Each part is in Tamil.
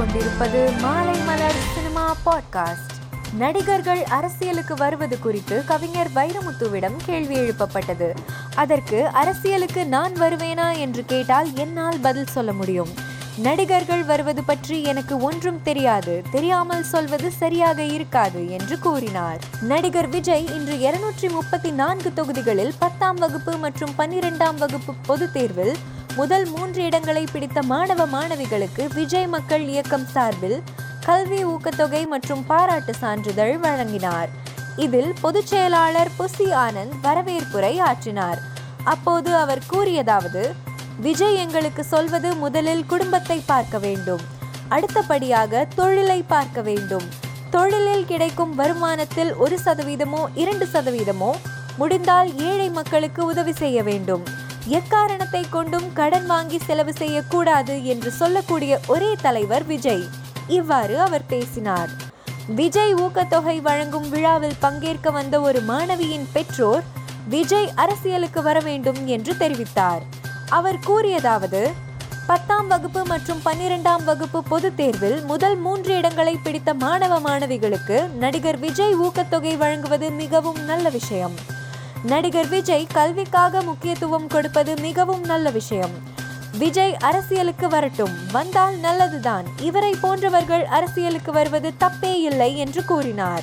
கொண்டிருப்பது மாலை மலர் சினிமா பாட்காஸ்ட். நடிகர்கள் அரசியலுக்கு வருவது குறித்து கவிஞர் வைரமுத்துவிடம் கேள்வி எழுப்பப்பட்டது. அதற்கு அரசியலுக்கு நான் வருவேனா? என்று கேட்டால் என்னால் பதில் சொல்ல முடியும். நடிகர்கள் வருவது பற்றி எனக்கு ஒன்றும் தெரியாது. தெரியாமல் சொல்வது சரியாக இருக்காது என்று கூறினார். நடிகர் விஜய் இன்று இருநூற்றி முப்பத்தி நான்கு தொகுதிகளில் பத்தாம் வகுப்பு மற்றும் பன்னிரெண்டாம் வகுப்பு பொதுத் தேர்வில் முதல் மூன்று இடங்களை பிடித்த மாணவ மாணவிகளுக்கு விஜய் மக்கள் இயக்கம் சார்பில் கல்வி ஊக்கத்தொகை மற்றும் பாராட்டு சான்றிதழ் வழங்கினார். இதில் பொதுச் செயலாளர் புசி ஆனந்த் வரவேற்புரை ஆற்றினார். அப்போது அவர் கூறியதாவது விஜய் எங்களுக்கு சொல்வது முதலில் குடும்பத்தை பார்க்க வேண்டும். அடுத்தபடியாக தொழிலை பார்க்க வேண்டும். தொழிலில் கிடைக்கும் வருமானத்தில் ஒரு சதவீதமோ இரண்டு சதவீதமோ முடிந்தால் ஏழை மக்களுக்கு உதவி செய்ய வேண்டும். எக்காரணத்தை கொண்டும் கடன் வாங்கி செலவு செய்யக்கூடாது என்று சொல்லக்கூடிய ஒரே தலைவர் விஜய். இவ்வாறு அவர் பேசினார். விஜய் ஊக்கத்தொகை வழங்கும் விழாவில் பங்கேற்க வந்த ஒரு மாணவியின் பெற்றோர் விஜய் அரசியலுக்கு வர வேண்டும் என்று தெரிவித்தார். அவர் கூறியதாவது பத்தாம் வகுப்பு மற்றும் பன்னிரெண்டாம் வகுப்பு பொதுத் தேர்வில் முதல் மூன்று இடங்களை பிடித்த மாணவ மாணவிகளுக்கு நடிகர் விஜய் ஊக்கத்தொகை வழங்குவது மிகவும் நல்ல விஷயம். நடிகர் விஜய் கல்விக்காக முக்கியத்துவம் கொடுப்பது மிகவும் நல்ல விஷயம். விஜய் அரசியலுக்கு வரட்டும். வந்தால் நல்லதுதான். இவரை போன்றவர்கள் அரசியலுக்கு வருவது தப்பே இல்லை என்று கூறினார்.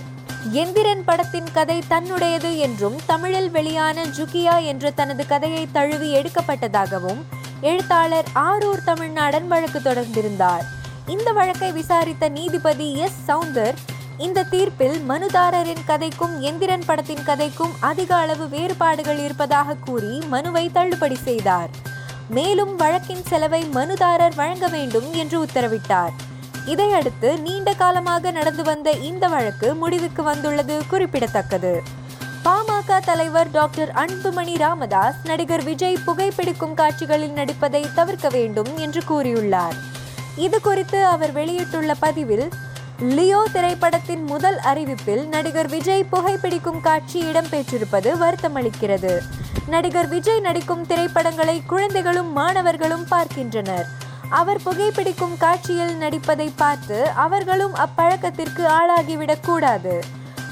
எந்திரன் படத்தின் கதை தன்னுடையது என்றும் தமிழில் வெளியான ஜுகியா என்ற தனது கதையை தழுவி எடுக்கப்பட்டதாகவும் எழுத்தாளர் ஆரூர் தமிழ்நாடன் வழக்கு தொடர்ந்திருந்தார். இந்த வழக்கை விசாரித்த நீதிபதி எஸ். சவுந்தர் இந்த தீர்ப்பில் மனுதாரரின் கதைக்கும் எந்திரன் படத்தின் கதைக்கும் அதிக அளவு வேறுபாடுகள் இருப்பதாக கூறி மனுவை தள்ளுபடி செய்தார். மேலும் வழக்கின் செலவை மனுதாரர் வழங்க வேண்டும் என்று உத்தரவிட்டார். இதையடுத்து நீண்ட காலமாக நடந்து வந்த இந்த வழக்கு முடிவுக்கு வந்துள்ளது குறிப்பிடத்தக்கது. பாமக தலைவர் டாக்டர் அன்புமணி ராமதாஸ் நடிகர் விஜய் புகைப்பிடிக்கும் காட்சிகளில் நடிப்பதை தவிர்க்க வேண்டும் என்று கூறியுள்ளார். இது குறித்து அவர் வெளியிட்டுள்ள பதிவில் லியோ திரைப்படத்தின் முதல் அறிவிப்பில் நடிகர் விஜய் புகைப்பிடிக்கும் காட்சி இடம்பெற்றிருப்பது வருத்தமளிக்கிறது. நடிகர் விஜய் நடிக்கும் திரைப்படங்களை குழந்தைகளும் மாணவர்களும் பார்க்கின்றனர். அவர் புகைப்பிடிக்கும் காட்சியில் நடிப்பதை பார்த்து அவர்களும் அப்பழக்கத்திற்கு ஆளாகிவிடக் கூடாது.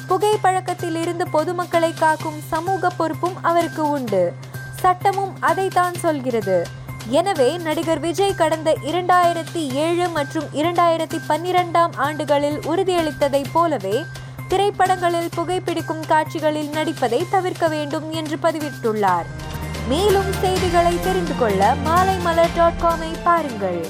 புகைப்பழக்கத்தில் இருந்து பொதுமக்களை காக்கும் சமூக பொறுப்பும் அவருக்கு உண்டு. சட்டமும் அதைத்தான் சொல்கிறது. எனவே நடிகர் விஜய் கடந்த இரண்டாயிரத்தி ஏழு மற்றும் இரண்டாயிரத்தி பன்னிரெண்டாம் ஆண்டுகளில் உறுதியளித்ததைப் போலவே திரைப்படங்களில் புகைப்பிடிக்கும் காட்சிகளில் நடிப்பதை தவிர்க்க வேண்டும் என்று பதிவிட்டுள்ளார். மேலும் செய்திகளை தெரிந்து கொள்ள மாலை மலர் டாட் காமை பாருங்கள்.